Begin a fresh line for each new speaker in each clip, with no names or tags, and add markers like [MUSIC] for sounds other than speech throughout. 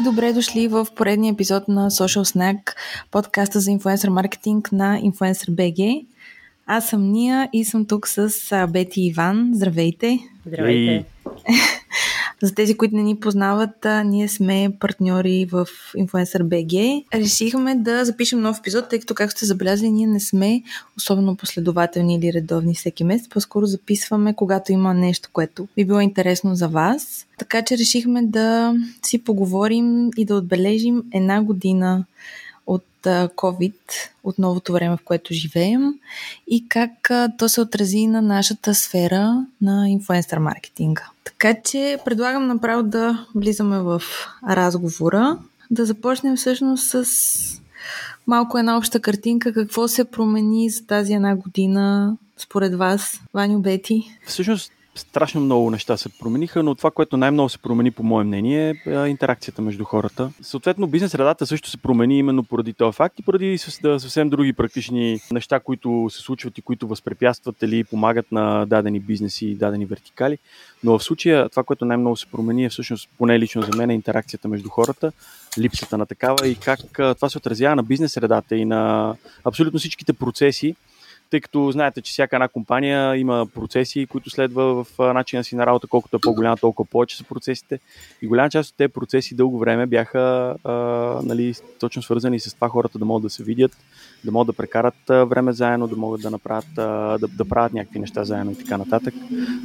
И добре дошли в поредния епизод на Social Snack, подкаста за инфуенсър маркетинг на Influencer BG. Аз съм Ния и съм тук с Бети и Иван. Здравейте!
Здравейте!
За тези, които не ни познават, ние сме партньори в Influencer BG. Решихме да запишем нов епизод, тъй като, както сте забелязали, ние не сме особено последователни или редовни всеки месец. По-скоро записваме, когато има нещо, което би било интересно за вас. Така че решихме да си поговорим и да отбележим една година от COVID, от новото време, в което живеем и как то се отрази на нашата сфера на инфлуенсър маркетинга. Така че предлагам направо да влизаме в разговора, да започнем всъщност с малко една обща картинка, какво се промени за тази една година според вас, Ваню Бети?
Всъщност страшно много неща се промениха, но това, което най-много се промени, по мое мнение, е интеракцията между хората. Съответно, бизнес средата също се промени именно поради този факт и поради съвсем други практични неща, които се случват и които възпрепятстват или помагат на дадени бизнеси и дадени вертикали. Но в случая това, което най-много се промени е всъщност, поне лично за мен, е интеракцията между хората, липсата на такава и как това се отразява на бизнес средата и на абсолютно всичките процеси, тъй като знаете, че всяка една компания има процеси, които следва в начина си на работа, колкото е по-голяма, толкова повече са процесите. И голяма част от тези процеси дълго време бяха а, нали, точно свързани с това хората да могат да се видят, да могат да прекарат време заедно, да могат да направят, да, да правят някакви неща заедно и така нататък,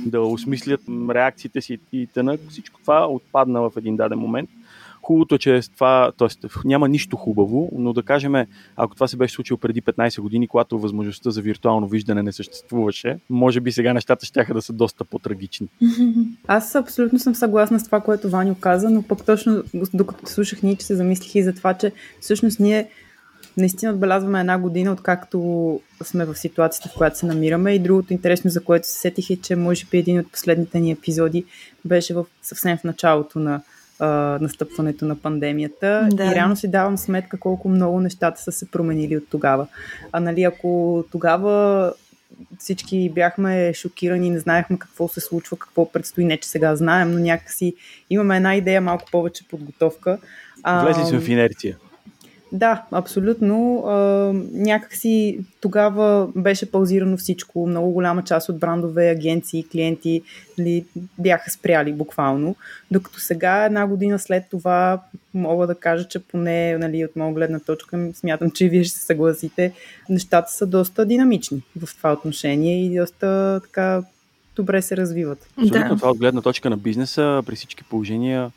да осмислят реакциите си и т.н. Всичко това отпадна в един даден момент – Хубавото е, че това, т.е. няма нищо хубаво, но да кажем, ако това се беше случило преди 15 години, когато възможността за виртуално виждане не съществуваше, може би сега нещата ще да са доста по-трагични. [LAUGHS]
Аз абсолютно съм съгласна с това, което Ваню каза, но пък точно докато слушах ние, че се замислих и за това, че всъщност ние наистина отбелязваме една година, откакто сме в ситуацията, в която се намираме. И другото интересно, за което се сетих е, че може би един от последните ни епизоди беше в, съвсем в началото на а, настъпването на пандемията. Да. И реално си давам сметка колко много нещата са се променили от тогава. А нали, ако тогава всички бяхме шокирани, не знаехме какво се случва, какво предстои, не че сега знаем, но някакси имаме една идея, малко повече подготовка.
Влезли сме в инерция.
Да, абсолютно. А, някакси тогава беше паузирано всичко. Много голяма част от брандове, агенции, клиенти нали, бяха спряли буквално. Докато сега, една година след това, мога да кажа, че поне нали, от моя гледна точка, смятам, че вие ще се съгласите, нещата са доста динамични в това отношение и доста така добре се развиват.
Абсолютно да. това от гледна точка на бизнеса, при всички положения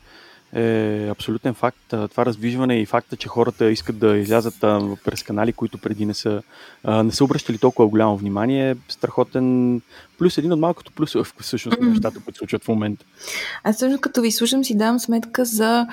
е абсолютен факт. Това раздвижване и факта, че хората искат да излязат през канали, които преди не са, не са обръщали толкова голямо внимание, е страхотен плюс, един от малкото плюс всъщност mm-hmm. нещата, които случват в момента.
Аз също като ви слушам си давам сметка за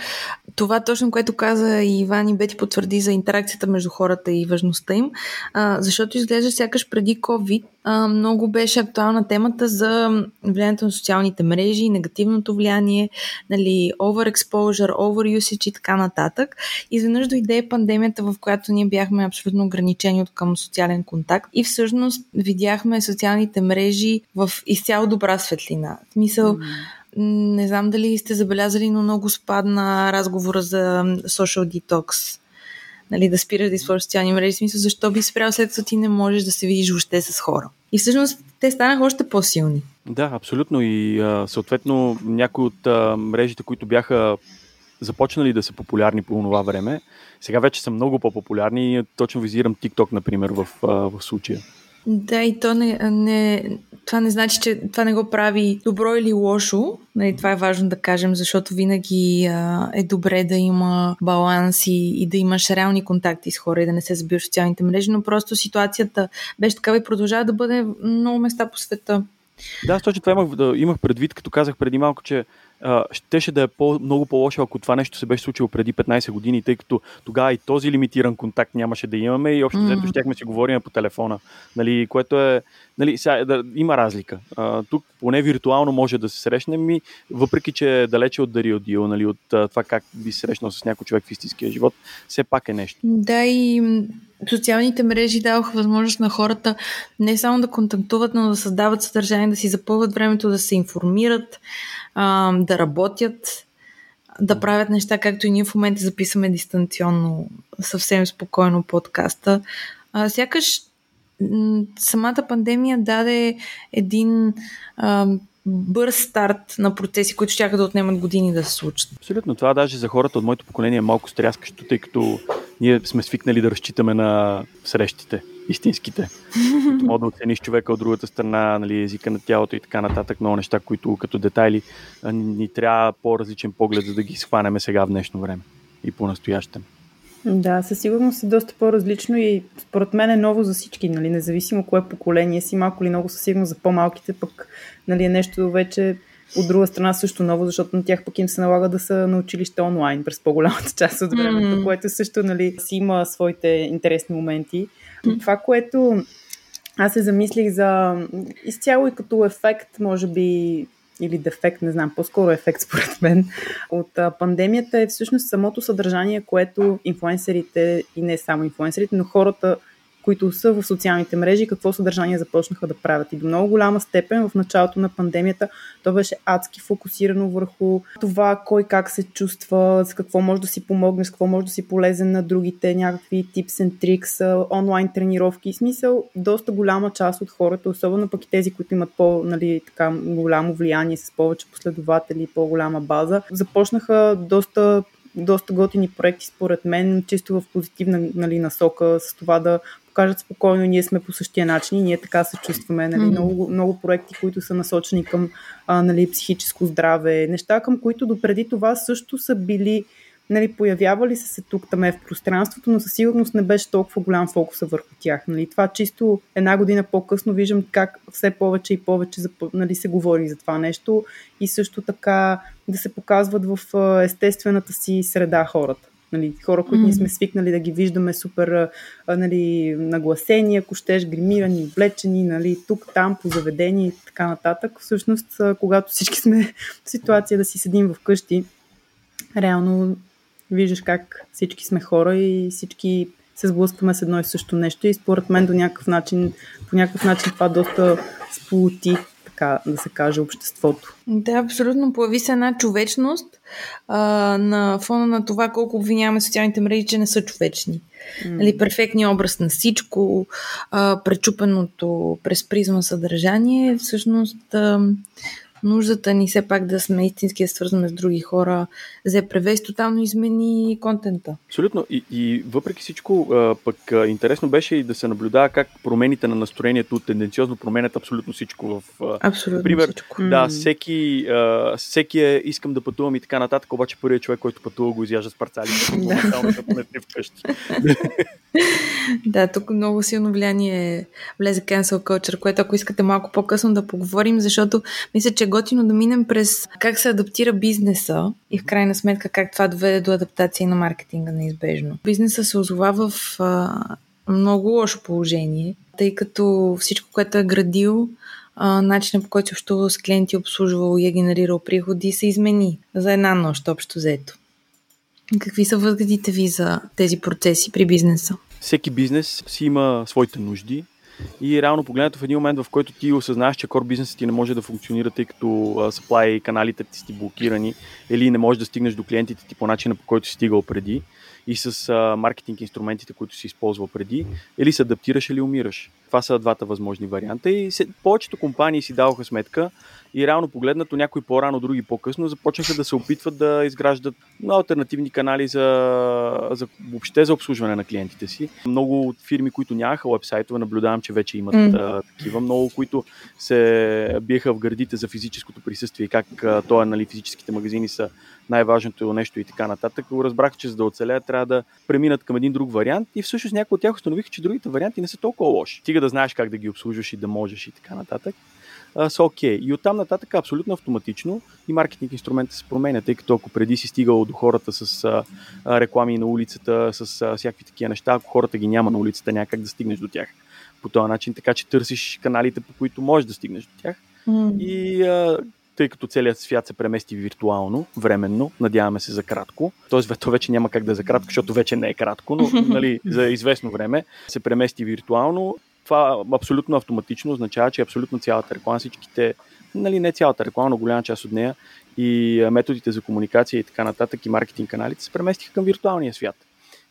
това точно, което каза и Иван и Бети потвърди за интеракцията между хората и важността им, а, защото изглежда сякаш преди COVID а, много беше актуална темата за влиянието на социалните мрежи, негативното влияние, нали, overexposure, overusage и така нататък. Изведнъж дойде пандемията, в която ние бяхме абсолютно ограничени от към социален контакт и всъщност видяхме социалните мрежи в изцяло добра светлина. В смисъл, mm. не знам дали сте забелязали, но много спадна разговора за social detox. Нали, да спираш да използваш социални мрежи. В смисъл, защо би спрял след като ти не можеш да се видиш въобще с хора. И всъщност те станаха още по-силни.
Да, абсолютно. И а, съответно някои от а, мрежите, които бяха започнали да са популярни по това време, сега вече са много по-популярни. Точно визирам TikTok, например, в, а, в случая.
Да, и то не, не, това не значи, че това не го прави добро или лошо. Нали, това е важно да кажем, защото винаги а, е добре да има баланс и, и да имаш реални контакти с хора и да не се забиваш в социалните мрежи, но просто ситуацията беше такава и продължава да бъде много места по света.
Да, точно това имах, имах предвид, като казах преди малко, че щеше да е по, много по-лошо, ако това нещо се беше случило преди 15 години, тъй като тогава и този лимитиран контакт нямаше да имаме и общо взето щяхме си говорим по телефона, нали, което е, нали, сега, да, има разлика. А, тук поне виртуално може да се срещнем и въпреки, че е далече от Дари Дио, нали, от а, това как би срещнал с някой човек в истинския живот, все пак е нещо.
Да, и социалните мрежи даваха възможност на хората не само да контактуват, но да създават съдържание, да си запълват времето, да се информират, а, да работят. да правят неща, както и ние в момента записваме дистанционно, съвсем спокойно подкаста. А, сякаш самата пандемия даде един а, бърз старт на процеси, които ще да отнемат години да се случат.
Абсолютно. Това даже за хората от моето поколение е малко стряскащо, тъй като ние сме свикнали да разчитаме на срещите, истинските. Които мога да оцениш човека от другата страна, нали, езика на тялото и така нататък. Много неща, които като детайли ни трябва по-различен поглед, за да ги схванеме сега в днешно време и по-настоящем.
Да, със сигурност е доста по-различно и според мен е ново за всички, нали, независимо кое поколение си, малко или много със сигурност за по-малките, пък нали, е нещо вече от друга страна също ново, защото на тях пък им се налага да са на училище онлайн през по-голямата част от времето, mm-hmm. което също нали, си има своите интересни моменти. Mm-hmm. Това, което аз се замислих за изцяло и като ефект, може би или дефект, не знам, по-скоро ефект [LAUGHS] според мен от а, пандемията е всъщност самото съдържание, което инфуенсерите и не само инфуенсерите, но хората които са в социалните мрежи, какво съдържание започнаха да правят. И до много голяма степен в началото на пандемията то беше адски фокусирано върху това кой как се чувства, с какво може да си помогне, с какво може да си полезен на другите, някакви tips and tricks, онлайн тренировки. Смисъл, доста голяма част от хората, особено пък и тези, които имат по, нали, така, голямо влияние с повече последователи и по-голяма база, започнаха доста доста готини проекти, според мен, чисто в позитивна нали, насока, с това да кажат спокойно, ние сме по същия начин и ние така се чувстваме. Нали? Mm-hmm. Много, много проекти, които са насочени към а, нали, психическо здраве, неща, към които допреди това също са били нали, появявали са се тук там в пространството, но със сигурност не беше толкова голям фокус върху тях. Нали. Това чисто една година по-късно виждам как все повече и повече нали, се говори за това нещо и също така да се показват в естествената си среда хората. Нали, хора, които mm. ние сме свикнали да ги виждаме супер нали, нагласени, ако щеш, гримирани, облечени, нали, тук, там, по заведени и така нататък. Всъщност, когато всички сме [LAUGHS] в ситуация да си седим вкъщи, реално виждаш как всички сме хора и всички се сблъскваме с едно и също нещо и според мен до някакъв начин, по някакъв начин това доста сполоти така да се каже, обществото.
Да, абсолютно. Появи се една човечност а, на фона на това колко обвиняваме социалните мрежи, че не са човечни. Mm. Нали, перфектният образ на всичко, а, пречупеното през призма съдържание, всъщност а, нуждата ни все пак да сме истински да свързваме с други хора, взе превес, тотално измени контента.
Абсолютно. И, и въпреки всичко, пък интересно беше и да се наблюдава как промените на настроението тенденциозно променят абсолютно всичко. В,
абсолютно
пример,
всичко.
Да, всеки, всеки е искам да пътувам и така нататък, обаче първият човек, който пътува, го изяжда с парцали. [LAUGHS] да. вкъщи. [LAUGHS]
да, тук много силно влияние влезе cancel culture, което ако искате малко по-късно да поговорим, защото мисля, че е готино да минем през как се адаптира бизнеса и в крайна сметка как това доведе до адаптация на маркетинга неизбежно. Бизнеса се озова в а, много лошо положение, тъй като всичко, което е градил, начинът по който общува с клиенти, обслужвал и е генерирал приходи, се измени за една нощ общо взето. Какви са възгледите ви за тези процеси при бизнеса?
Всеки бизнес си има своите нужди и реално погледнато в един момент, в който ти осъзнаеш, че кор бизнесът ти не може да функционира, тъй като supply каналите ти си блокирани или не можеш да стигнеш до клиентите ти по начина, по който си стигал преди и с маркетинг инструментите, които си използвал преди, или се адаптираш или умираш. Това са двата възможни варианта и се, повечето компании си даваха сметка, и реално погледнато някои по-рано, други по-късно започнаха да се опитват да изграждат альтернативни канали за, за въобще за обслужване на клиентите си. Много от фирми, които нямаха вебсайтове, наблюдавам, че вече имат mm. а, такива. Много, които се биеха в гърдите за физическото присъствие и как а, то, нали, физическите магазини са най-важното нещо и така нататък. Разбрах, че за да оцелят трябва да преминат към един друг вариант и всъщност някои от тях установиха, че другите варианти не са толкова лоши. Стига да знаеш как да ги обслужваш и да можеш и така нататък са окей. Okay. И оттам нататък абсолютно автоматично и маркетинг инструмента се променя, тъй като ако преди си стигал до хората с а, реклами на улицата, с а, всякакви такива неща, ако хората ги няма на улицата, няма как да стигнеш до тях по този начин, така че търсиш каналите, по които можеш да стигнеш до тях. Mm. И а, тъй като целият свят се премести виртуално, временно, надяваме се за кратко. Тоест, то вече няма как да е за кратко, защото вече не е кратко, но [LAUGHS] нали, за известно време се премести виртуално това абсолютно автоматично означава, че абсолютно цялата реклама, всичките нали, не цялата реклама, но голяма част от нея и методите за комуникация и така нататък и маркетинг каналите се преместиха към виртуалния свят.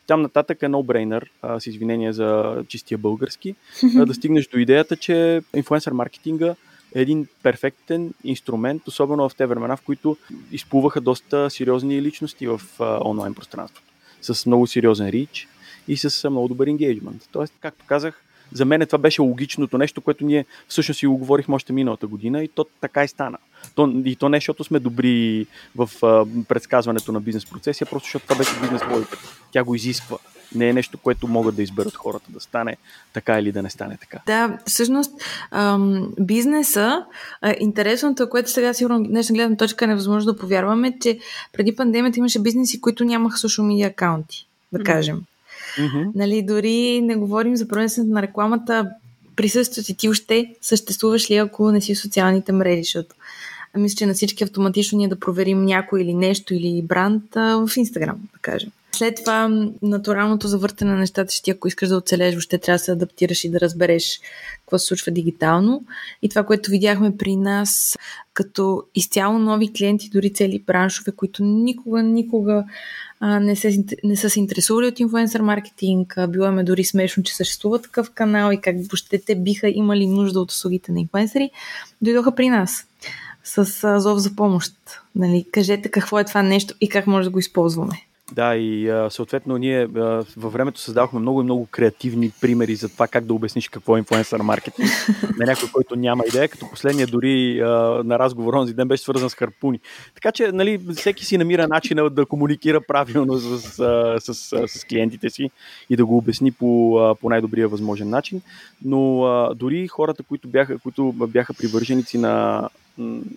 Там нататък е no-brainer, с извинение за чистия български, да стигнеш до идеята, че инфлуенсър маркетинга е един перфектен инструмент, особено в те времена, в които изплуваха доста сериозни личности в онлайн пространството. С много сериозен рич и с много добър енгейджмент. Тоест, както казах, за мен това беше логичното нещо, което ние всъщност си го говорихме още миналата година и то така и стана. То, и то не защото сме добри в а, предсказването на бизнес процеси, а просто защото това беше бизнес логика. Тя го изисква. Не е нещо, което могат да изберат хората да стане така или да не стане така.
Да, всъщност ам, бизнеса, а, интересното, което сега сигурно днешна гледна точка е невъзможно да повярваме, че преди пандемията имаше бизнеси, които нямаха social media акаунти, да кажем. Mm-hmm. Нали, дори не говорим за провенстването на рекламата, присъствието ти още съществуваш ли, ако не си в социалните мрежи, защото мисля, че на всички автоматично ние да проверим някой или нещо или бранд в Инстаграм, да кажем. След това натуралното завъртане на нещата ще ти, ако искаш да оцелеш, въобще трябва да се адаптираш и да разбереш какво се случва дигитално. И това, което видяхме при нас, като изцяло нови клиенти, дори цели браншове, които никога, никога а, не, се, не са се интересували от инфлуенсър маркетинг. Било ме дори смешно, че съществува такъв канал и как въобще те биха имали нужда от услугите на инфлуенсъри. Дойдоха при нас с а, зов за помощ. Нали? Кажете какво е това нещо и как може да го използваме.
Да, и съответно ние във времето създавахме много и много креативни примери за това как да обясниш какво е инфлуенсър маркетинг на някой, който няма идея, като последния дори на разговор онзи ден беше свързан с харпуни. Така че нали, всеки си намира начин да комуникира правилно с, с, с, с, клиентите си и да го обясни по, по най-добрия възможен начин. Но дори хората, които бяха, които бяха привърженици на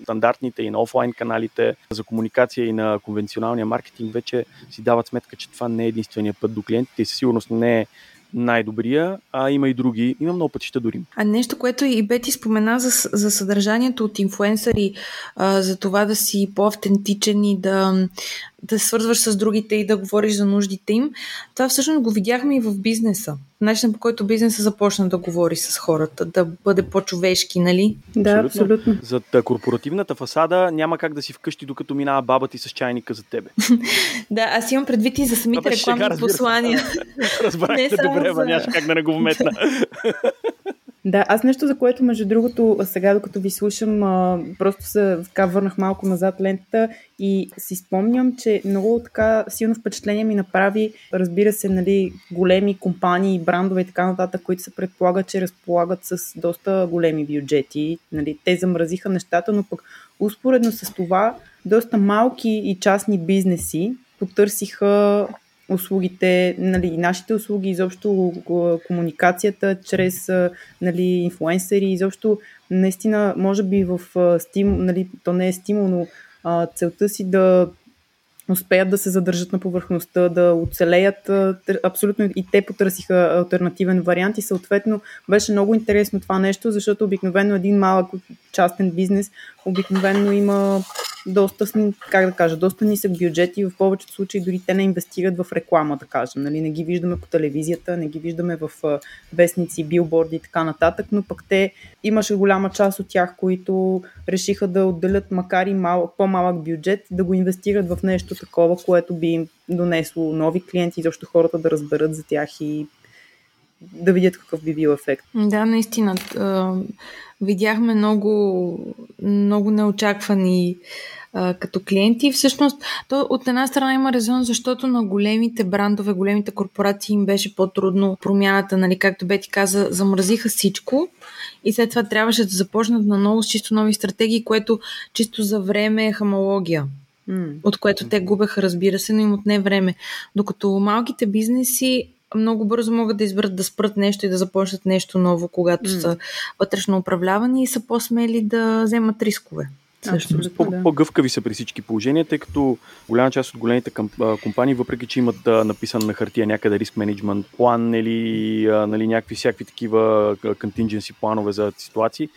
стандартните и на офлайн каналите за комуникация и на конвенционалния маркетинг вече си дават сметка, че това не е единствения път до клиентите и със сигурност не е най-добрия, а има и други. Има много пътища дори.
А нещо, което и Бети спомена за, за съдържанието от инфуенсъри, а, за това да си по-автентичен и да, да свързваш с другите и да говориш за нуждите им, това всъщност го видяхме и в бизнеса. Начинът по който бизнеса започна да говори с хората, да бъде по-човешки, нали?
Да, абсолютно. абсолютно.
За корпоративната фасада няма как да си вкъщи, докато минава баба ти с чайника за тебе. [LAUGHS]
да, аз имам предвид и за самите рекламни послания. [LAUGHS]
Разбрахте добре, за... нямаш как да не го вметна. [LAUGHS]
Да, аз нещо, за което, между другото, сега докато ви слушам, просто се така върнах малко назад лентата и си спомням, че много така силно впечатление ми направи, разбира се, нали, големи компании, брандове и така нататък, които се предполагат, че разполагат с доста големи бюджети. Нали, те замразиха нещата, но пък успоредно с това доста малки и частни бизнеси потърсиха услугите, нали, нашите услуги, изобщо комуникацията чрез нали, инфлуенсъри, изобщо наистина, може би в стим, нали, то не е стимул, но а, целта си да успеят да се задържат на повърхността, да оцелеят. Абсолютно и те потърсиха альтернативен вариант и съответно беше много интересно това нещо, защото обикновено един малък частен бизнес обикновено има доста, как да кажа, доста нисък бюджет и в повечето случаи дори те не инвестират в реклама, да кажем. Нали? Не ги виждаме по телевизията, не ги виждаме в вестници, билборди и така нататък, но пък те имаше голяма част от тях, които решиха да отделят макар и мал, по-малък бюджет, да го инвестират в нещо такова, което би им донесло нови клиенти, защото хората да разберат за тях и да видят какъв би бил ефект.
Да, наистина. Видяхме много, много неочаквани като клиенти. Всъщност, то от една страна има резон, защото на големите брандове, големите корпорации им беше по-трудно промяната, нали, както Бети каза, замразиха всичко и след това трябваше да започнат на ново с чисто нови стратегии, което чисто за време е хамология. Mm. От което те губеха, разбира се, но им отне време. Докато малките бизнеси много бързо могат да изберат да спрат нещо и да започнат нещо ново, когато mm. са вътрешно управлявани и са по-смели да вземат рискове.
По- да. по-гъвкави са при всички положения, тъй като голяма част от големите компании, въпреки че имат написан на хартия някъде риск менеджмент план или нали, някакви всякакви такива contingency планове за ситуации,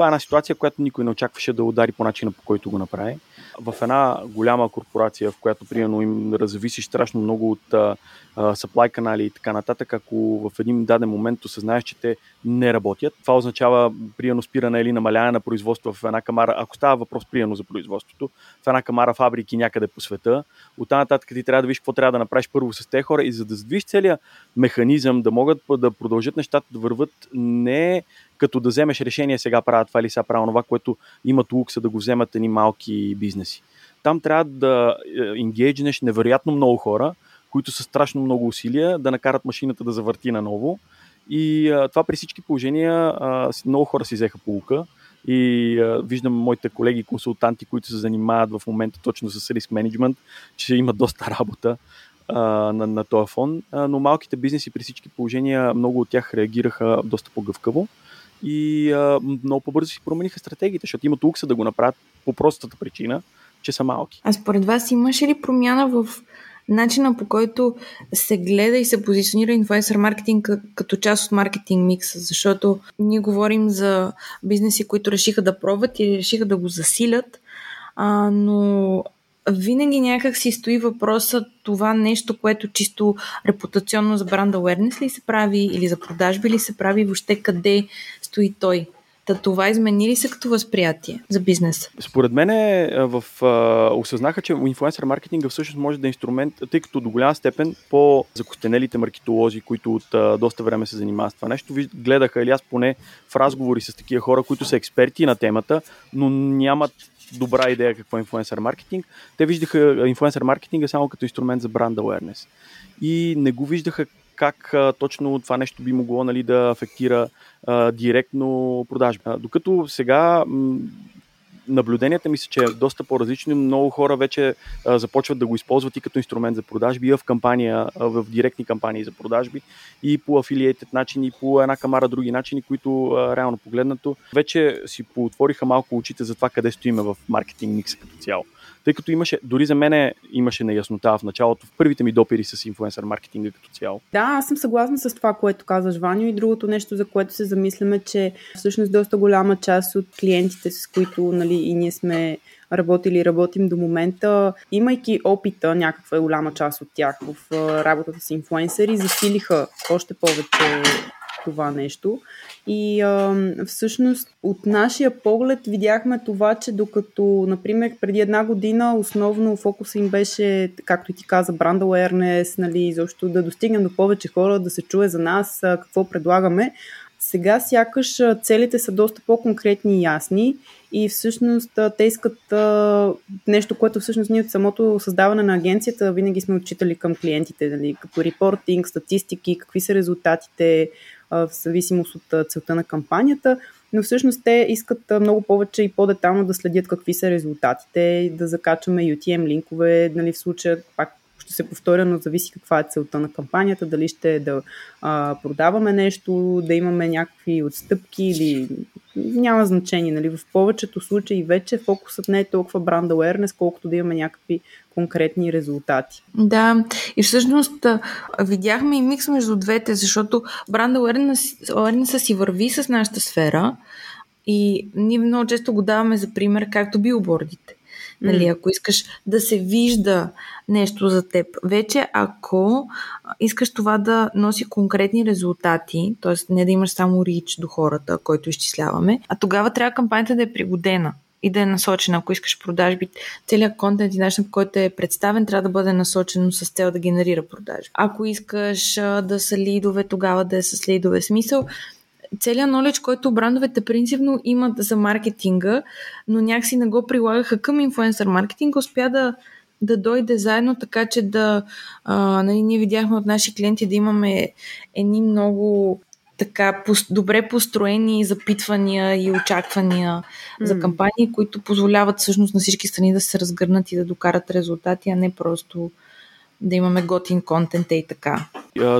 това е една ситуация, която никой не очакваше да удари по начина, по който го направи. В една голяма корпорация, в която, примерно, им зависи страшно много от supply канали и така нататък, ако в един даден момент осъзнаеш, че те не работят, това означава приено спиране или намаляване на производство в една камара, ако става въпрос приено за производството, в една камара фабрики някъде по света, оттам нататък ти трябва да виж какво трябва да направиш първо с тези хора и за да задвижиш целият механизъм, да могат да продължат нещата да върват не като да вземеш решение сега правят това или сега правя това, което имат лукса да го вземат едни малки бизнеси. Там трябва да ингейджнеш невероятно много хора, които са страшно много усилия да накарат машината да завърти наново. И а, това при всички положения а, много хора си взеха полука. И а, виждам моите колеги консултанти, които се занимават в момента точно с риск менеджмент, че има доста работа а, на, на този фон. А, но малките бизнеси при всички положения, много от тях реагираха доста по-гъвкаво и а, много по-бързо си промениха стратегиите, защото имат лукса да го направят по простата причина, че са малки.
А според вас имаше ли промяна в начина по който се гледа и се позиционира инфлуенсър маркетинг като част от маркетинг микса, защото ние говорим за бизнеси, които решиха да пробват или решиха да го засилят, а, но винаги някак си стои въпроса това нещо, което чисто репутационно за бранд awareness ли се прави или за продажби ли се прави, въобще къде стои той. Та това измени ли се като възприятие за бизнес?
Според мен е, в, а, осъзнаха, че инфлуенсър маркетинга всъщност може да е инструмент, тъй като до голяма степен по закостенелите маркетолози, които от а, доста време се занимават с това нещо, гледаха или аз поне в разговори с такива хора, които са експерти на темата, но нямат добра идея какво е инфлуенсър маркетинг. Те виждаха инфлуенсър маркетинга само като инструмент за бранд awareness. И не го виждаха как а, точно това нещо би могло нали, да афектира а, директно продажби. А, докато сега м- наблюденията ми са, че е доста по-различно. Много хора вече а, започват да го използват и като инструмент за продажби, и в кампания, в директни кампании за продажби, и по афилиейтед начини, и по една камара други начини, които а, реално погледнато вече си поотвориха малко очите за това къде стоиме в маркетинг микса като цяло тъй като имаше, дори за мен имаше неяснота в началото, в първите ми допири с инфлуенсър маркетинга като цяло.
Да, аз съм съгласна с това, което казаш, Ваню. И другото нещо, за което се замисляме, че всъщност доста голяма част от клиентите, с които нали, и ние сме работили и работим до момента, имайки опита, някаква голяма част от тях в работата с инфлуенсъри, засилиха още повече това нещо. И а, всъщност от нашия поглед видяхме това, че докато, например, преди една година основно фокуса им беше, както и ти каза, бранд awareness, нали, защото да достигнем до повече хора, да се чуе за нас какво предлагаме, сега сякаш целите са доста по-конкретни и ясни и всъщност те искат а, нещо, което всъщност ние от самото създаване на агенцията винаги сме отчитали към клиентите, нали, като репортинг, статистики, какви са резултатите, в зависимост от целта на кампанията, но всъщност те искат много повече и по-детално да следят какви са резултатите, да закачаме UTM линкове, нали, в случая пак ще се повторя, но зависи каква е целта на кампанията, дали ще е да а, продаваме нещо, да имаме някакви отстъпки или няма значение. Нали? В повечето случаи вече фокусът не е толкова бранд awareness, колкото да имаме някакви конкретни резултати.
Да, и всъщност видяхме и микс между двете, защото бранд awareness си върви с нашата сфера и ние много често го даваме за пример, както билбордите. Нали, ако искаш да се вижда нещо за теб. Вече ако искаш това да носи конкретни резултати, т.е. не да имаш само рич до хората, който изчисляваме, а тогава трябва кампанията да е пригодена и да е насочена. Ако искаш продажби, целият контент и начин, по който е представен, трябва да бъде насочен с цел да генерира продажби. Ако искаш да са лидове, тогава да е с лидове. Смисъл, целият нолич, който брандовете принципно имат за маркетинга, но някакси не го прилагаха към инфуенсър маркетинг, успя да, да дойде заедно, така че да а, нали, ние видяхме от наши клиенти да имаме едни много така добре построени запитвания и очаквания mm. за кампании, които позволяват всъщност на всички страни да се разгърнат и да докарат резултати, а не просто да имаме готин контент и така.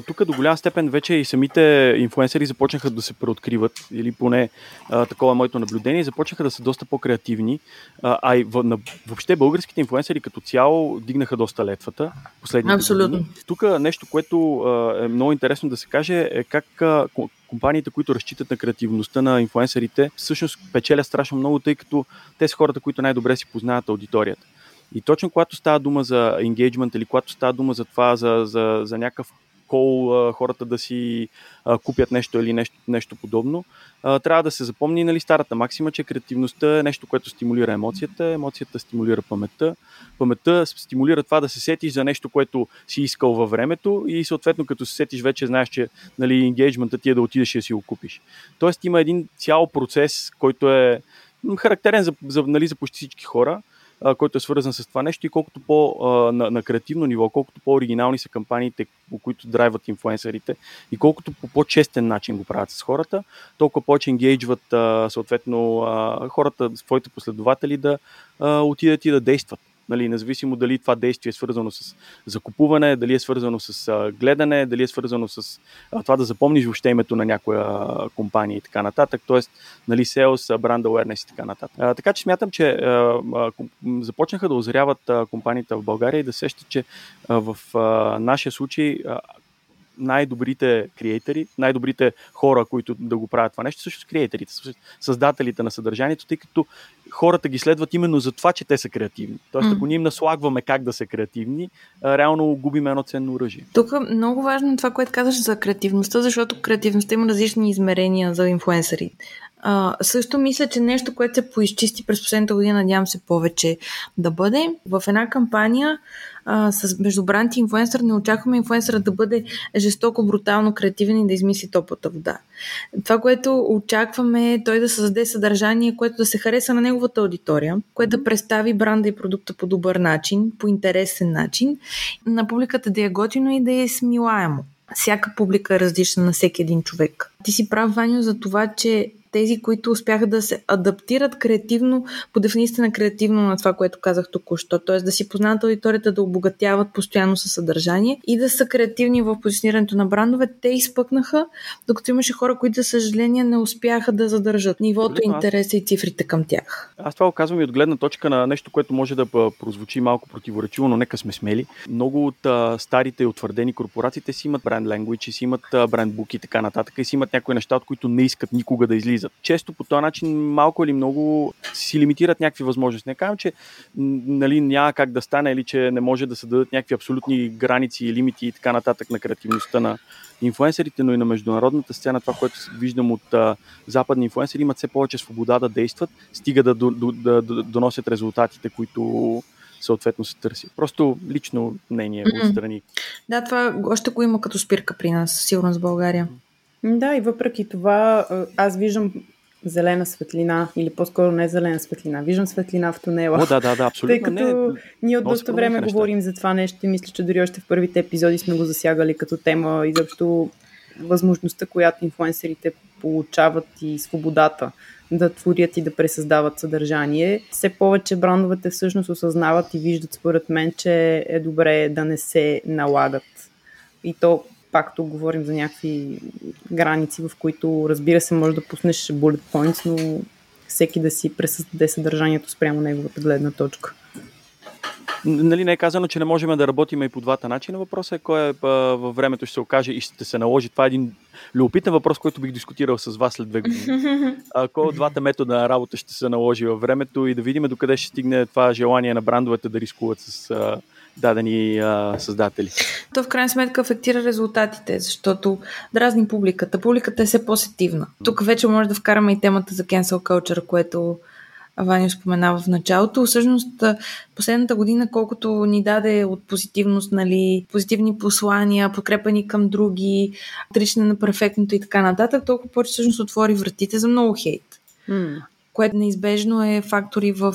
Тук до голяма степен вече и самите инфуенсери започнаха да се преоткриват, или поне а, такова е моето наблюдение, започнаха да са доста по-креативни. А, а и в, на, въобще българските инфуенсери като цяло дигнаха доста летвата последните
Абсолютно.
години. Тук нещо, което а, е много интересно да се каже е как а, компаниите, които разчитат на креативността на инфуенсерите, всъщност печелят страшно много, тъй като те са хората, които най-добре си познават аудиторията. И точно когато става дума за engagement или когато става дума за това, за, за, за някакъв кол, хората да си купят нещо или нещо, нещо подобно, трябва да се запомни нали, старата максима, че креативността е нещо, което стимулира емоцията, емоцията стимулира паметта, паметта стимулира това да се сетиш за нещо, което си искал във времето и съответно като се сетиш вече знаеш, че нали, енгейджмента ти е да отидеш и да си го купиш. Тоест има един цял процес, който е характерен за, за, нали, за почти всички хора, който е свързан с това нещо и колкото по на, на креативно ниво, колкото по-оригинални са кампаниите, по които драйват инфлуенсърите и колкото по по-честен начин го правят с хората, толкова повече енгейджват съответно хората, своите последователи да отидат и да действат. Нали, независимо дали това действие е свързано с закупуване, дали е свързано с а, гледане, дали е свързано с а, това да запомниш въобще името на някоя а, компания и така нататък, т.е. нали, sales, brand awareness и така нататък. А, така че смятам, че а, а, започнаха да озряват компаниите в България и да сещат, че а, в а, нашия случай а, най-добрите креатори, най-добрите хора, които да го правят това нещо, също креаторите, създателите на съдържанието, тъй като хората ги следват именно за това, че те са креативни. Тоест, mm. ако ние им наслагваме как да са креативни, реално губим едно ценно оръжие.
Тук е много важно това, което казаш за креативността, защото креативността има различни измерения за инфуенсъри. А, също мисля, че нещо, което се поизчисти през последната година, надявам се повече да бъде. В една кампания а, с между бранд и инфуенсър не очакваме инфуенсъра да бъде жестоко, брутално креативен и да измисли топлата вода. Това, което очакваме е той да създаде съдържание, което да се хареса на неговата аудитория, което да представи бранда и продукта по добър начин, по интересен начин, на публиката да е готино и да е смилаемо. Всяка публика е различна на всеки един човек. Ти си прав, Ваню, за това, че тези, които успяха да се адаптират креативно, по наистина креативно на това, което казах току-що. Т.е. да си познават аудиторията, да обогатяват постоянно със съдържание и да са креативни в позиционирането на брандове. Те изпъкнаха, докато имаше хора, които, за съжаление, не успяха да задържат нивото, интереса и цифрите към тях.
Аз това казвам и от гледна точка на нещо, което може да прозвучи малко противоречиво, но нека сме смели. Много от а, старите и утвърдени корпорациите си имат бренд language, си имат бренд буки и така нататък и си имат някои неща, от които не искат никога да излизат влизат. Често по този начин малко или много си лимитират някакви възможности. Не казвам, че нали, няма как да стане или че не може да се дадат някакви абсолютни граници и лимити и така нататък на креативността на инфуенсерите, но и на международната сцена, това, което виждам от а, западни инфуенсери, имат все повече свобода да действат, стига да, да, да, да доносят резултатите, които съответно се търси. Просто лично мнение mm-hmm. отстрани.
Да, това още го има като спирка при нас, сигурно с България.
Да, и въпреки това аз виждам зелена светлина, или по-скоро не зелена светлина, виждам светлина в тунела.
О, да, да, да, абсолютно.
Тъй като не, ние от доста време неща. говорим за това нещо и мисля, че дори още в първите епизоди сме го засягали като тема и защо възможността, която инфлуенсерите получават и свободата да творят и да пресъздават съдържание. Все повече брандовете всъщност осъзнават и виждат според мен, че е добре да не се налагат. И то пак тук говорим за някакви граници, в които разбира се може да пуснеш bullet points, но всеки да си пресъздаде съдържанието спрямо неговата гледна точка.
Нали не е казано, че не можем да работим и по двата начина. Въпросът е кой е, във времето ще се окаже и ще се наложи. Това е един любопитен въпрос, който бих дискутирал с вас след две години. [LAUGHS] А, кой от двата метода на работа ще се наложи във времето и да видим докъде ще стигне това желание на брандовете да рискуват с а, дадени а, създатели.
То в крайна сметка афектира резултатите, защото дразни публиката. Публиката е все по-сетивна. Тук вече може да вкараме и темата за cancel culture, което Ваня споменава в началото. Всъщност, последната година, колкото ни даде от позитивност, нали, позитивни послания, подкрепа ни към други, отричане на перфектното и така нататък, толкова повече всъщност отвори вратите за много хейт. Mm което неизбежно е фактори в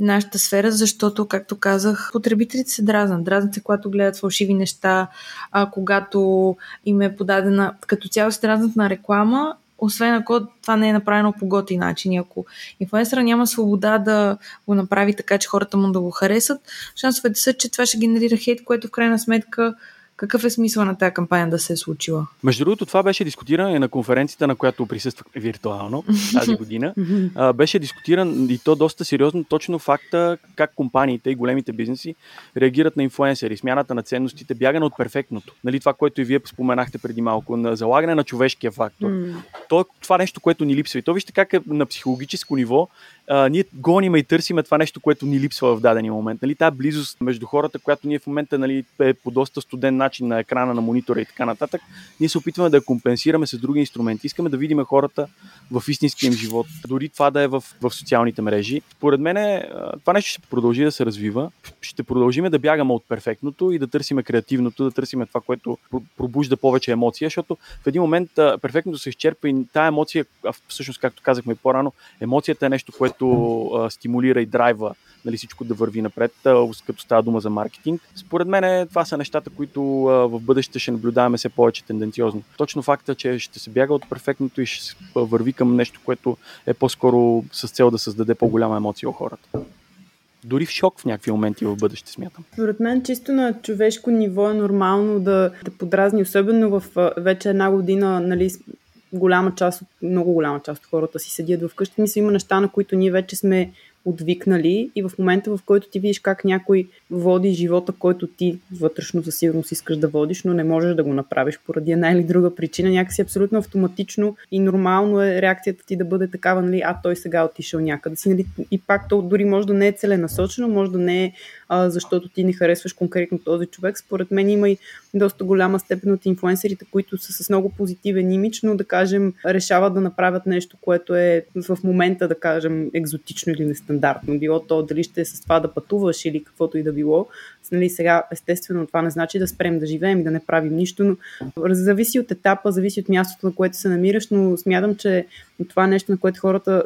нашата сфера, защото, както казах, потребителите се дразнат. Дразнат се, когато гледат фалшиви неща, а, когато им е подадена, като цяло се дразнат на реклама, освен ако това не е направено по готи начин. Ако инфлуенсъра няма свобода да го направи така, че хората му да го харесат, шансовете са, че това ще генерира хейт, което в крайна сметка какъв е смисъл на тази кампания да се е случила?
Между другото, това беше дискутирано и на конференцията, на която присъствах виртуално [LAUGHS] тази година. а, беше дискутиран и то доста сериозно точно факта как компаниите и големите бизнеси реагират на инфлуенсери, смяната на ценностите, бягане от перфектното. Нали, това, което и вие споменахте преди малко, на залагане на човешкия фактор. Mm. То, това нещо, което ни липсва. И то вижте как е на психологическо ниво а, ние гоним и търсиме това нещо, което ни липсва в дадения момент. Нали, тази близост между хората, която ние в момента нали, е по доста студен начин на екрана, на монитора и така нататък, ние се опитваме да компенсираме с други инструменти. Искаме да видим хората в истинския им живот, дори това да е в, в социалните мрежи. Според мен това нещо ще продължи да се развива. Ще продължиме да бягаме от перфектното и да търсиме креативното, да търсиме това, което пробужда повече емоция, защото в един момент перфектното се изчерпва и тая емоция, всъщност, както казахме по-рано, емоцията е нещо, което стимулира и драйва нали, всичко да върви напред, като става дума за маркетинг. Според мен това са нещата, които в бъдеще ще наблюдаваме все повече тенденциозно. Точно факта, че ще се бяга от перфектното и ще върви към нещо, което е по-скоро с цел да създаде по-голяма емоция у хората дори в шок в някакви моменти в бъдеще, смятам.
Според мен, чисто на човешко ниво е нормално да, да подразни, особено в вече една година, нали, голяма част, много голяма част от хората си седят вкъщи. Мисля, има неща, на които ние вече сме отвикнали и в момента, в който ти видиш как някой води живота, който ти вътрешно със сигурност искаш да водиш, но не можеш да го направиш поради една или друга причина, някакси абсолютно автоматично и нормално е реакцията ти да бъде такава, нали, а той сега отишъл някъде си, нали, и пак то дори може да не е целенасочено, може да не е а, защото ти не харесваш конкретно този човек. Според мен има и доста голяма степен от инфлуенсерите, които са с много позитивен имидж, но да кажем решават да направят нещо, което е в момента, да кажем, екзотично или нестандартно. Било то дали ще е с това да пътуваш или каквото и да било. Нали, сега, естествено, това не значи да спрем да живеем и да не правим нищо, но зависи от етапа, зависи от мястото, на което се намираш, но смятам, че това е нещо, на което хората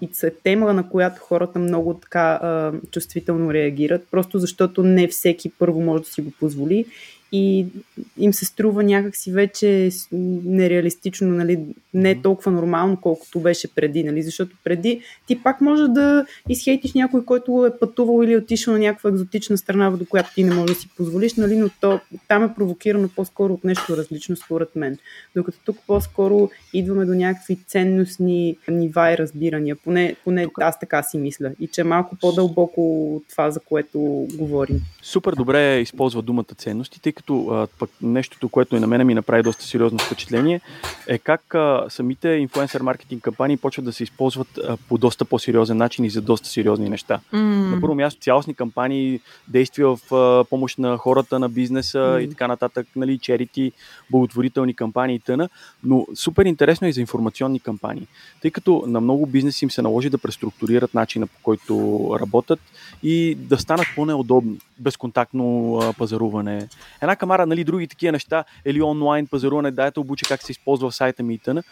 и е тема, на която хората много така а, чувствително реагират, просто защото не всеки първо може да си го позволи и им се струва някакси вече нереалистично, нали, не толкова нормално, колкото беше преди, нали, защото преди ти пак може да изхейтиш някой, който е пътувал или отишъл на някаква екзотична страна, до която ти не можеш да си позволиш, нали, но то, там е провокирано по-скоро от нещо различно, според мен. Докато тук по-скоро идваме до някакви ценностни нива и разбирания, поне, поне аз така си мисля, и че е малко по-дълбоко от това, за което говорим.
Супер добре използва думата ценности, тъй като а, пък нещото, което и на мен ми направи доста сериозно впечатление, е как а, самите инфлуенсър маркетинг кампании почват да се използват а, по доста по-сериозен начин и за доста сериозни неща. Mm. На първо място цялостни кампании, действия в а, помощ на хората, на бизнеса mm. и така нататък, нали, черити, благотворителни кампании и тъна, но супер интересно е и за информационни кампании, тъй като на много бизнеси им се наложи да преструктурират начина по който работят и да станат по-неудобни. Безконтактно а, пазаруване, една камара, нали, други такива неща, или онлайн пазаруване, да те обучи как се използва в сайта ми и тъна.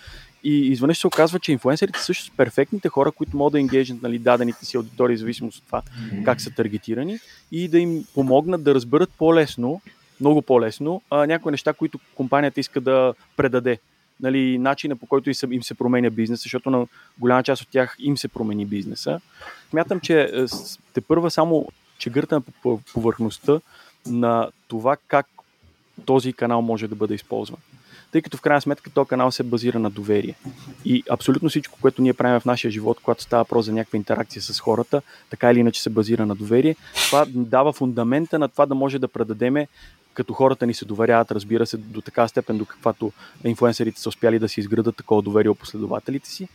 И изведнъж се оказва, че инфуенсерите също са перфектните хора, които могат да енгейджнат нали, дадените си аудитории, зависимост от това как са таргетирани и да им помогнат да разберат по-лесно, много по-лесно, а, някои неща, които компанията иска да предаде. Нали, начина по който им се променя бизнес, защото на голяма част от тях им се промени бизнеса. Смятам, че е, те първа само че гърта по повърхността на това как този канал може да бъде използван. Тъй като в крайна сметка този канал се базира на доверие. И абсолютно всичко, което ние правим в нашия живот, когато става въпрос за някаква интеракция с хората, така или иначе се базира на доверие, това дава фундамента на това да може да предадеме като хората ни се доверяват, разбира се, до така степен, до каквато инфуенсерите са успяли да си изградат такова доверие от последователите си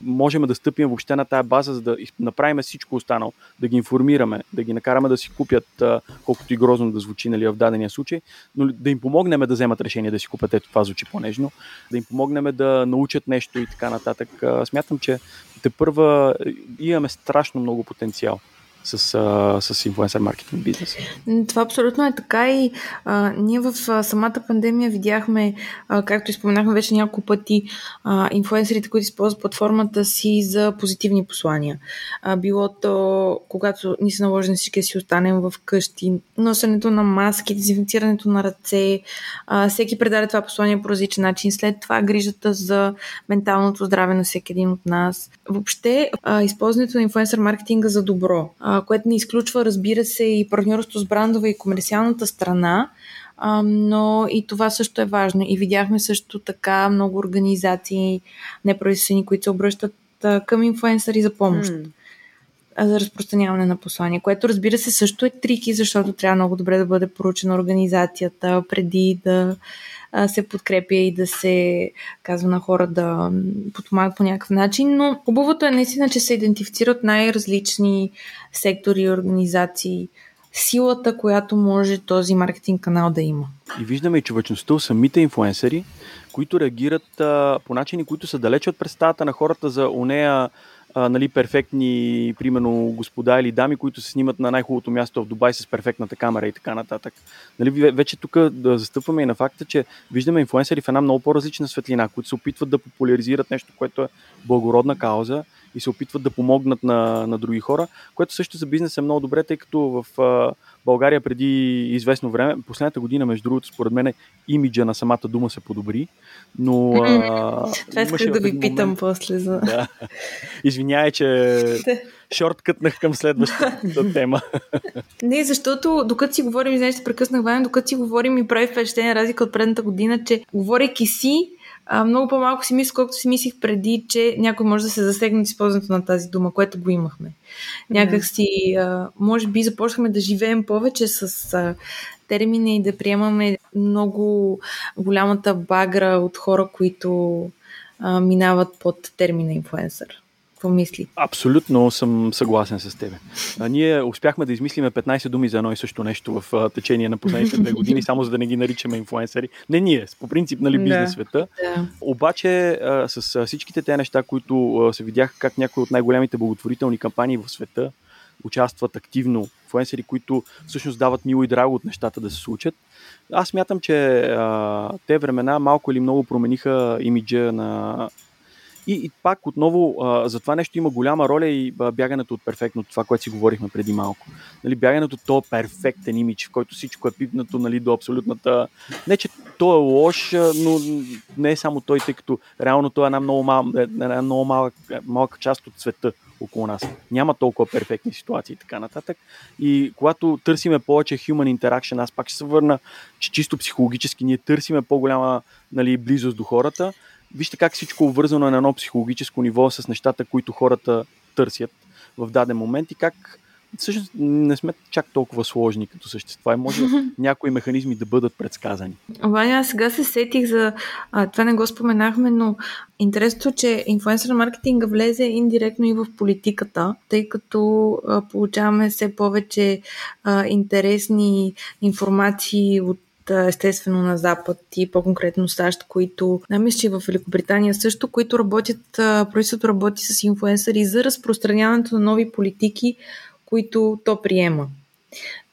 можем да стъпим въобще на тази база, за да направим всичко останало, да ги информираме, да ги накараме да си купят, колкото и грозно да звучи нали, в дадения случай, но да им помогнем да вземат решение да си купят, ето това звучи по-нежно, да им помогнем да научат нещо и така нататък. Смятам, че те първа имаме страшно много потенциал с, с инфлуенсър маркетинг бизнес.
Това абсолютно е така и а, ние в а, самата пандемия видяхме, а, както изпоменахме вече няколко пъти, а, инфлуенсърите, които използват платформата си за позитивни послания. А, било то, когато ни се наложи на всички си останем в къщи, носенето на маски, дезинфекцирането на ръце, а, всеки предаде това послание по различен начин. След това грижата за менталното здраве на всеки един от нас. Въобще, а, използването на инфлуенсър маркетинга за добро, а, което не изключва, разбира се, и партньорство с брандове и комерциалната страна, а, но и това също е важно. И видяхме също така много организации, неправителствени, които се обръщат а, към инфлуенсъри за помощ. Mm за разпространяване на послания, което разбира се също е трики, защото трябва много добре да бъде поручена организацията преди да се подкрепя и да се казва на хора да подпомагат по някакъв начин, но хубавото е наистина, че се идентифицират най-различни сектори и организации, силата, която може този маркетинг канал да има.
И виждаме и човечността у самите инфуенсъри, които реагират а, по начини, които са далече от представата на хората за онея а, нали, перфектни, примерно, господа или дами, които се снимат на най-хубавото място в Дубай с перфектната камера и така нататък. Нали, вече тук да застъпваме и на факта, че виждаме инфуенсери в една много по-различна светлина, които се опитват да популяризират нещо, което е благородна кауза и се опитват да помогнат на, на други хора, което също за бизнес е много добре, тъй като в а, България преди известно време, последната година, между другото, според мен, имиджа на самата дума се подобри, но...
А, [LAUGHS] Това исках да ви питам момент, после за... Да.
Извинявай, че [LAUGHS] шорткътнах към следващата [LAUGHS] тема.
Не, защото докато си говорим, извинявай, прекъснах време, докато си говорим и прави впечатление разлика от предната година, че говорейки си, а, много по-малко си мисля, колкото си мислих преди, че някой може да се засегне от използването на тази дума, което го имахме. Някак си, а, може би започнахме да живеем повече с а, термини и да приемаме много голямата багра от хора, които а, минават под термина инфлуенсър. Какво мисли?
Абсолютно съм съгласен с тебе. А, ние успяхме да измислиме 15 думи за едно и също нещо в а, течение на последните две години, [LAUGHS] само за да не ги наричаме инфлуенсъри. Не ние, по принцип, нали, бизнес света. Да. Обаче а, с а, всичките те неща, които се видяха как някои от най-големите благотворителни кампании в света участват активно инфлуенсери, които всъщност дават мило и драго от нещата да се случат. Аз мятам, че а, те времена малко или много промениха имиджа на и, и пак отново а, за това нещо има голяма роля и а, бягането от перфектно, това, което си говорихме преди малко. Нали, бягането от този перфектен имидж, в който всичко е пипнато нали, до абсолютната... Не, че той е лош, но не е само той, тъй като реално той е една много, мал... Е, една много малка, малка част от света около нас. Няма толкова перфектни ситуации и така нататък. И когато търсиме повече human interaction, аз пак ще се върна, че чисто психологически ние търсиме по-голяма нали, близост до хората, вижте как всичко е обвързано на едно психологическо ниво с нещата, които хората търсят в даден момент и как всъщност не сме чак толкова сложни като същества и може [LAUGHS] някои механизми да бъдат предсказани.
Ваня, сега се сетих за... А, това не го споменахме, но интересното, че инфлуенсър маркетинга влезе индиректно и в политиката, тъй като а, получаваме все повече а, интересни информации от естествено на Запад и по-конкретно САЩ, които, мисля, че в Великобритания също, които работят, правителството работи с инфлуенсъри за разпространяването на нови политики, които то приема.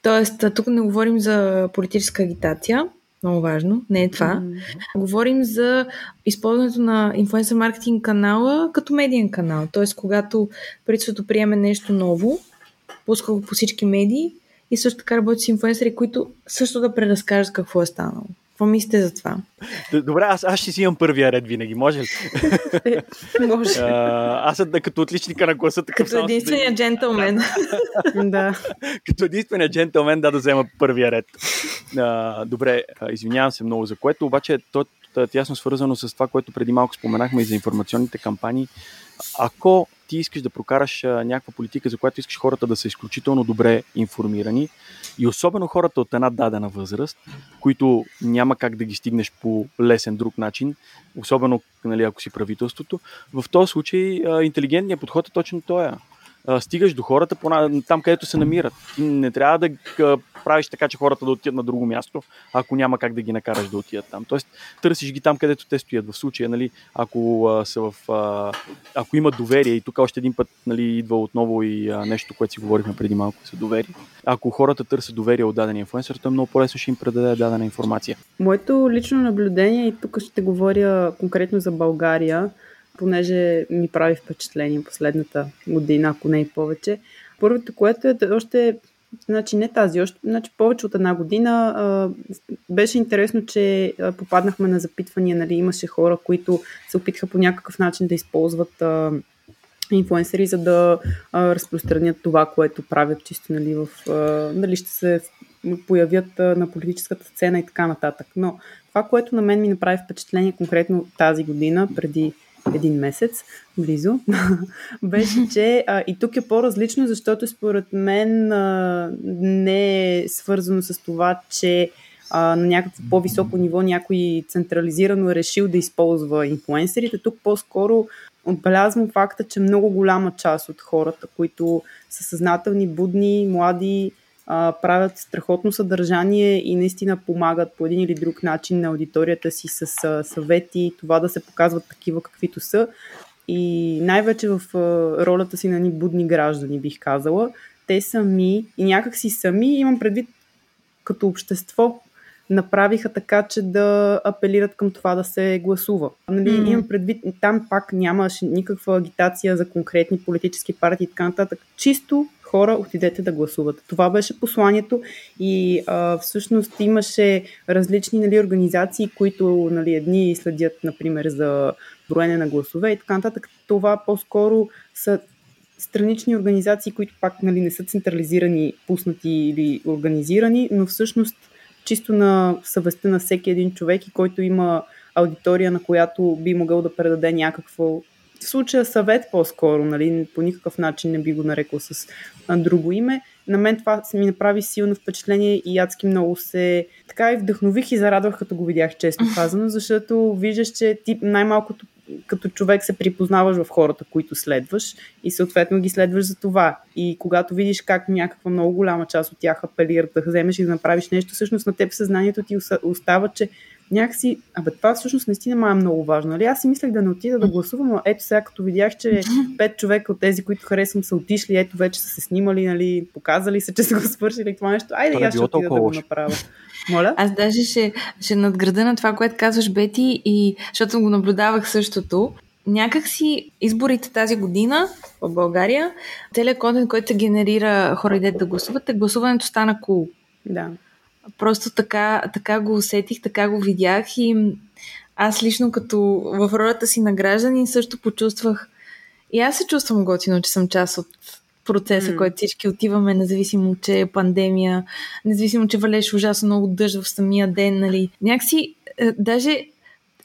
Тоест, тук не говорим за политическа агитация, много важно, не е това. Mm-hmm. Говорим за използването на инфлуенсър маркетинг канала като медиен канал. Тоест, когато правителството приеме нещо ново, пуска го по всички медии и също така работи с инфуенсери, които също да преразкажат какво е станало. Какво мислите за това?
Добре, аз, аз ще си имам първия ред винаги, може ли? [LAUGHS]
може.
А, аз като отличника на гласа.
Такъв като единствения да... джентълмен.
да. [LAUGHS]
Като единствения джентълмен да да взема първия ред. А, добре, извинявам се много за което, обаче то е тясно свързано с това, което преди малко споменахме и за информационните кампании. Ако ти искаш да прокараш някаква политика, за която искаш хората да са изключително добре информирани и особено хората от една дадена възраст, които няма как да ги стигнеш по лесен друг начин, особено нали, ако си правителството, в този случай интелигентният подход е точно този. Стигаш до хората там, където се намират. Ти не трябва да правиш така, че хората да отидат на друго място, ако няма как да ги накараш да отидат там. Тоест, търсиш ги там, където те стоят. В случая, нали, ако са в. Ако има доверие, и тук още един път нали, идва отново и нещо, което си говорихме преди малко за доверие. Ако хората търсят доверие от даден инфлуенсър, то е много по-лесно ще им предаде дадена информация.
Моето лично наблюдение, и тук ще говоря конкретно за България, понеже ми прави впечатление последната година, ако не и повече. Първото, което е още Значи не тази, още значи повече от една година а, беше интересно, че а, попаднахме на запитвания, нали, имаше хора, които се опитаха по някакъв начин да използват а, инфуенсери, за да а, разпространят това, което правят чисто, нали, в, а, нали, ще се появят а, на политическата сцена и така нататък. Но това, което на мен ми направи впечатление конкретно тази година, преди един месец, близо, [LAUGHS] беше, [LAUGHS] че а, и тук е по-различно, защото според мен а, не е свързано с това, че а, на някакво по-високо ниво някой централизирано е решил да използва инфлуенсерите. Тук по-скоро отбелязвам факта, че много голяма част от хората, които са съзнателни, будни, млади, а, правят страхотно съдържание и наистина помагат по един или друг начин на аудиторията си с а, съвети, това да се показват такива каквито са. И най-вече в а, ролята си на ни будни граждани, бих казала, те сами и някак си сами, имам предвид като общество, направиха така, че да апелират към това да се гласува. Нали, mm-hmm. Имам предвид, там пак нямаше никаква агитация за конкретни политически партии и така нататък. Чисто хора, отидете да гласуват. Това беше посланието и а, всъщност имаше различни нали, организации, които нали, едни следят, например, за броене на гласове и така нататък. Това по-скоро са странични организации, които пак нали, не са централизирани, пуснати или организирани, но всъщност чисто на съвестта на всеки един човек и който има аудитория, на която би могъл да предаде някакво в случая съвет по-скоро, нали, по никакъв начин не би го нарекал с а, друго име. На мен това ми направи силно впечатление и адски много се така и вдъхнових и зарадвах, като го видях, често казано, защото виждаш, че ти най-малкото като човек се припознаваш в хората, които следваш и съответно ги следваш за това. И когато видиш как някаква много голяма част от тях апелират да вземеш и да направиш нещо, всъщност на теб съзнанието ти остава, че някакси, абе това всъщност наистина ма е много важно. Нали? Аз си мислех да не отида да гласувам, но ето сега като видях, че [LAUGHS] пет човека от тези, които харесвам, са отишли, ето вече са се снимали, нали, показали се, че са го свършили това нещо. Айде, аз ще отида да го направя. Моля?
Аз даже ще, ще надграда на това, което казваш, Бети, и защото го наблюдавах същото. Някак си изборите тази година в България, целият контент, който се генерира хора идете да гласуват, гласуването стана кул. Cool.
Да.
Просто така, така го усетих, така го видях и аз лично като в ролята си на гражданин също почувствах и аз се чувствам готино, че съм част от процеса, mm. който всички отиваме, независимо, че е пандемия, независимо, че валеше ужасно много дъжд в самия ден, нали. Някакси, е, даже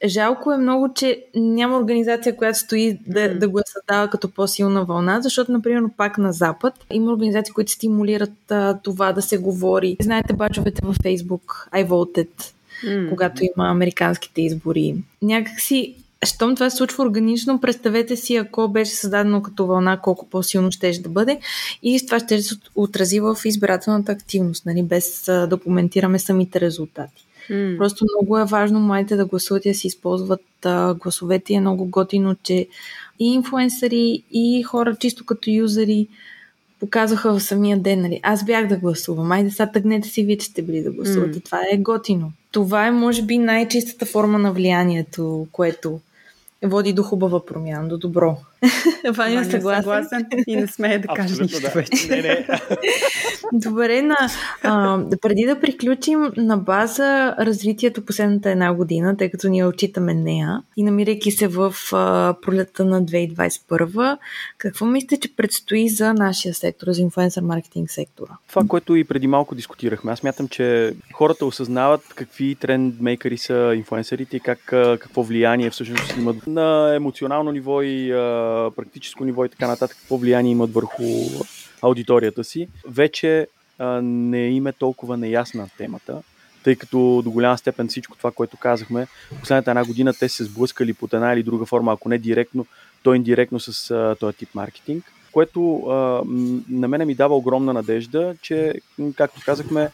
Жалко е много, че няма организация, която стои да, да го създава като по-силна вълна, защото, например, пак на Запад има организации, които стимулират а, това да се говори. Знаете бачовете във Facebook, I voted, когато има американските избори. Някакси щом това се случва органично, представете си, ако беше създадено като вълна, колко по-силно ще да бъде и това ще се отрази в избирателната активност, нали, без да коментираме самите резултати. Mm. Просто много е важно младите да гласуват и да си използват а, гласовете. Е много готино, че и инфуенсъри, и хора чисто като юзери показаха в самия ден. Нали? Аз бях да гласувам. Айде сега тъгнете си вие, че сте били да гласувате. Mm. Това е готино. Това е, може би, най-чистата форма на влиянието, което води до хубава промяна, до добро. [LAUGHS]
Ваня, съгласен. съгласен и не смея да кажа нищо да. вече. Не, не. [LAUGHS]
Добре, на, а, преди да приключим на база развитието последната една година, тъй като ние отчитаме нея и намирайки се в а, пролета на 2021, какво мислите, че предстои за нашия сектор, за инфлуенсър маркетинг сектора?
Това, което и преди малко дискутирахме. Аз мятам, че хората осъзнават какви трендмейкъри са инфлуенсърите и как, какво влияние всъщност имат на емоционално ниво и а, практическо ниво и така нататък, какво влияние имат върху аудиторията си. Вече а, не им е толкова неясна темата, тъй като до голяма степен всичко това, което казахме, последната една година те се сблъскали под една или друга форма, ако не директно, то индиректно с а, този тип маркетинг. което а, на мене ми дава огромна надежда, че, както казахме,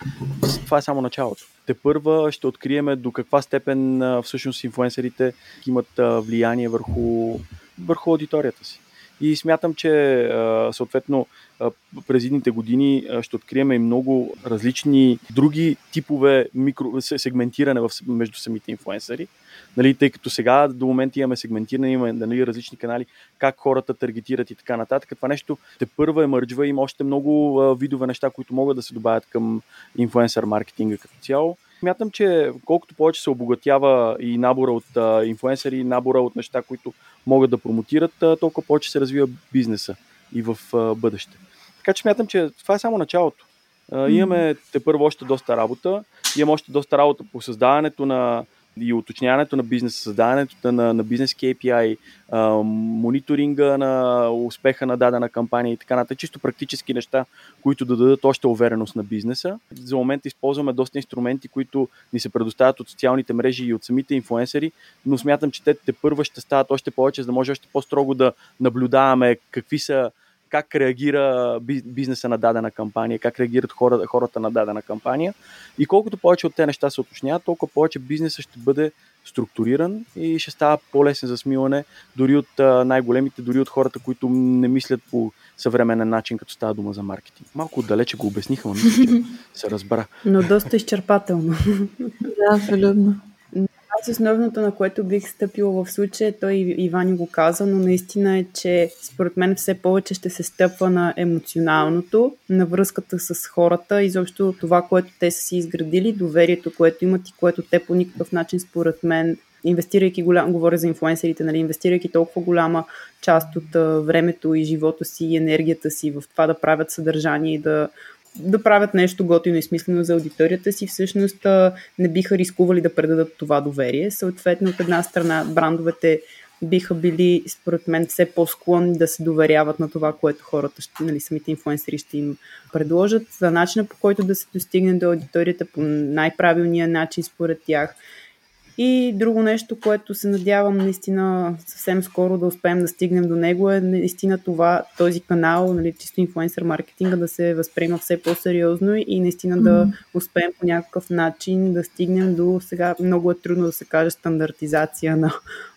това е само началото. Те първа ще откриеме до каква степен а, всъщност инфуенсерите имат а, влияние върху, върху аудиторията си. И смятам, че съответно през едните години ще открием и много различни други типове микро, сегментиране в, между самите инфуенсъри. Нали, тъй като сега до момента имаме сегментиране, имаме нали, различни канали, как хората таргетират и така нататък. Това нещо те първа е мърджва, има още много видове неща, които могат да се добавят към инфуенсър маркетинга като цяло. Смятам, че колкото повече се обогатява и набора от а, инфуенсъри, набора от неща, които могат да промотират, толкова повече се развива бизнеса и в бъдеще. Така че смятам, че това е само началото. Имаме те първо още доста работа, имаме още доста работа по създаването на и уточняването на бизнес, създаването на, на бизнес KPI, а, мониторинга на успеха на дадена кампания и така нататък. Чисто практически неща, които да дадат още увереност на бизнеса. За момента използваме доста инструменти, които ни се предоставят от социалните мрежи и от самите инфуенсери, но смятам, че те, те първа ще стават още повече, за да може още по-строго да наблюдаваме какви са как реагира бизнеса на дадена кампания, как реагират хората, хората на дадена кампания. И колкото повече от тези неща се уточняват, толкова повече бизнесът ще бъде структуриран и ще става по-лесен за смилане дори от най-големите, дори от хората, които не мислят по съвременен начин, като става дума за маркетинг. Малко отдалече го обясниха, но мисля, че се разбра.
Но доста изчерпателно. [LAUGHS]
да, абсолютно.
Аз основното, на което бих стъпила в случая, той Ивани го каза, но наистина е, че според мен все повече ще се стъпва на емоционалното, на връзката с хората, изобщо това, което те са си изградили, доверието, което имат и което те по никакъв начин, според мен, инвестирайки голям, говоря за инфлуенсерите, нали, инвестирайки толкова голяма част от времето и живота си и енергията си в това да правят съдържание и да да правят нещо готино и смислено за аудиторията си, всъщност не биха рискували да предадат това доверие. Съответно, от една страна, брандовете биха били, според мен, все по-склонни да се доверяват на това, което хората, ще, нали, самите инфлуенсери ще им предложат, за начина по който да се достигне до аудиторията по най-правилния начин според тях и друго нещо, което се надявам наистина съвсем скоро да успеем да стигнем до него е наистина това, този канал, нали, чисто инфлуенсър маркетинга да се възприема все по-сериозно и наистина mm-hmm. да успеем по някакъв начин да стигнем до сега много е трудно да се каже стандартизация на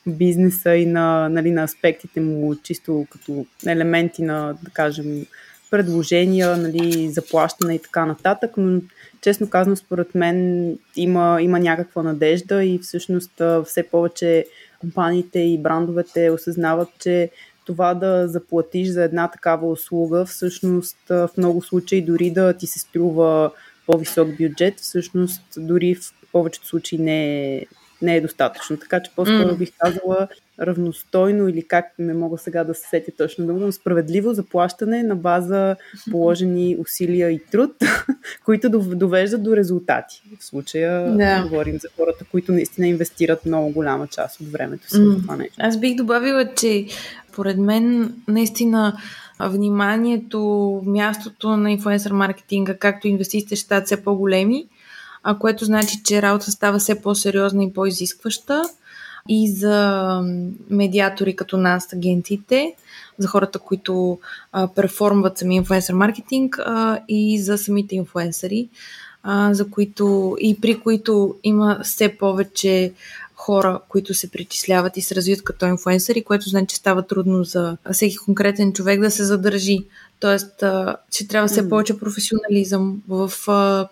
бизнеса и на, нали, на аспектите му чисто като елементи на, да кажем, предложения, нали, заплащане и така нататък, но честно казано, според мен има, има някаква надежда и всъщност все повече компаниите и брандовете осъзнават, че това да заплатиш за една такава услуга, всъщност в много случаи дори да ти се струва по-висок бюджет, всъщност дори в повечето случаи не е, не е достатъчно. Така че по-скоро бих казала равностойно или как не мога сега да се сетя точно да но справедливо заплащане на база положени [LAUGHS] усилия и труд, [LAUGHS] които довеждат до резултати. В случая да. говорим за хората, които наистина инвестират много голяма част от времето си в това нещо.
Аз бих добавила, че поред мен наистина вниманието, мястото на инфлуенсър маркетинга, както инвестициите ще стават все по-големи, а което значи, че работа става все по-сериозна и по-изискваща и за медиатори като нас, агентите, за хората, които а, перформват сами инфлуенсър маркетинг а, и за самите инфлуенсъри, а, за които и при които има все повече хора, които се причисляват и се развиват като инфлуенсъри, което значи, че става трудно за всеки конкретен човек да се задържи Тоест, че трябва все повече професионализъм в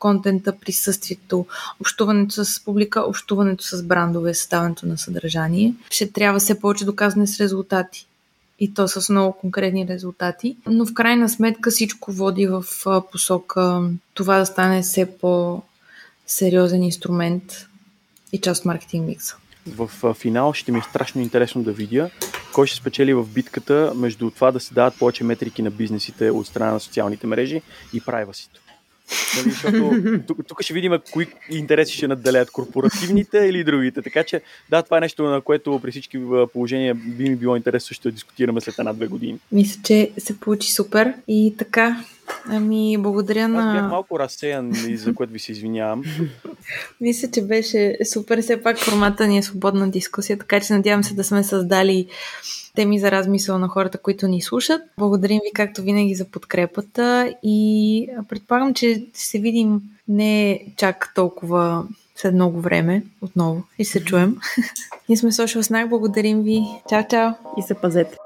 контента, присъствието, общуването с публика, общуването с брандове, съставането на съдържание. Ще трябва все повече доказане с резултати. И то с много конкретни резултати. Но в крайна сметка всичко води в посока това да стане все по-сериозен инструмент и част от маркетинг микса
в финал ще ми е страшно интересно да видя кой ще спечели в битката между това да се дават повече метрики на бизнесите от страна на социалните мрежи и прайвасито. Нали, тук, тук ще видим кои интереси ще надделят корпоративните или другите. Така че, да, това е нещо, на което при всички положения би ми било интересно ще дискутираме след една-две години.
Мисля, че се получи супер и така Ами, благодаря на...
Аз бях малко разсеян за което ви се извинявам. [LAUGHS]
Мисля, че беше супер. Все пак формата ни е свободна дискусия, така че надявам се да сме създали теми за размисъл на хората, които ни слушат. Благодарим ви, както винаги, за подкрепата и предполагам, че ще се видим не чак толкова след много време отново и се чуем. [LAUGHS] Ние сме Social Snack. Благодарим ви. Чао, чао!
И се пазете!